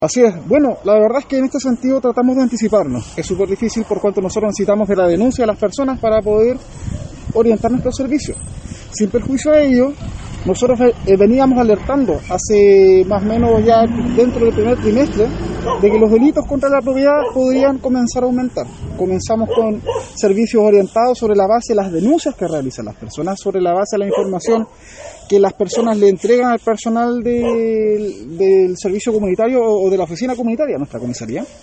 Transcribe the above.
Así es. Bueno, la verdad es que en este sentido tratamos de anticiparnos. Es súper difícil por cuanto nosotros necesitamos de la denuncia de las personas para poder orientar nuestros servicios. Sin perjuicio de ello, nosotros eh, veníamos alertando hace más o menos ya dentro del primer trimestre de que los delitos contra la propiedad podrían comenzar a aumentar. Comenzamos con servicios orientados sobre la base de las denuncias que realizan las personas, sobre la base de la información que las personas le entregan al personal del, del servicio comunitario o de la oficina comunitaria, nuestra comisaría.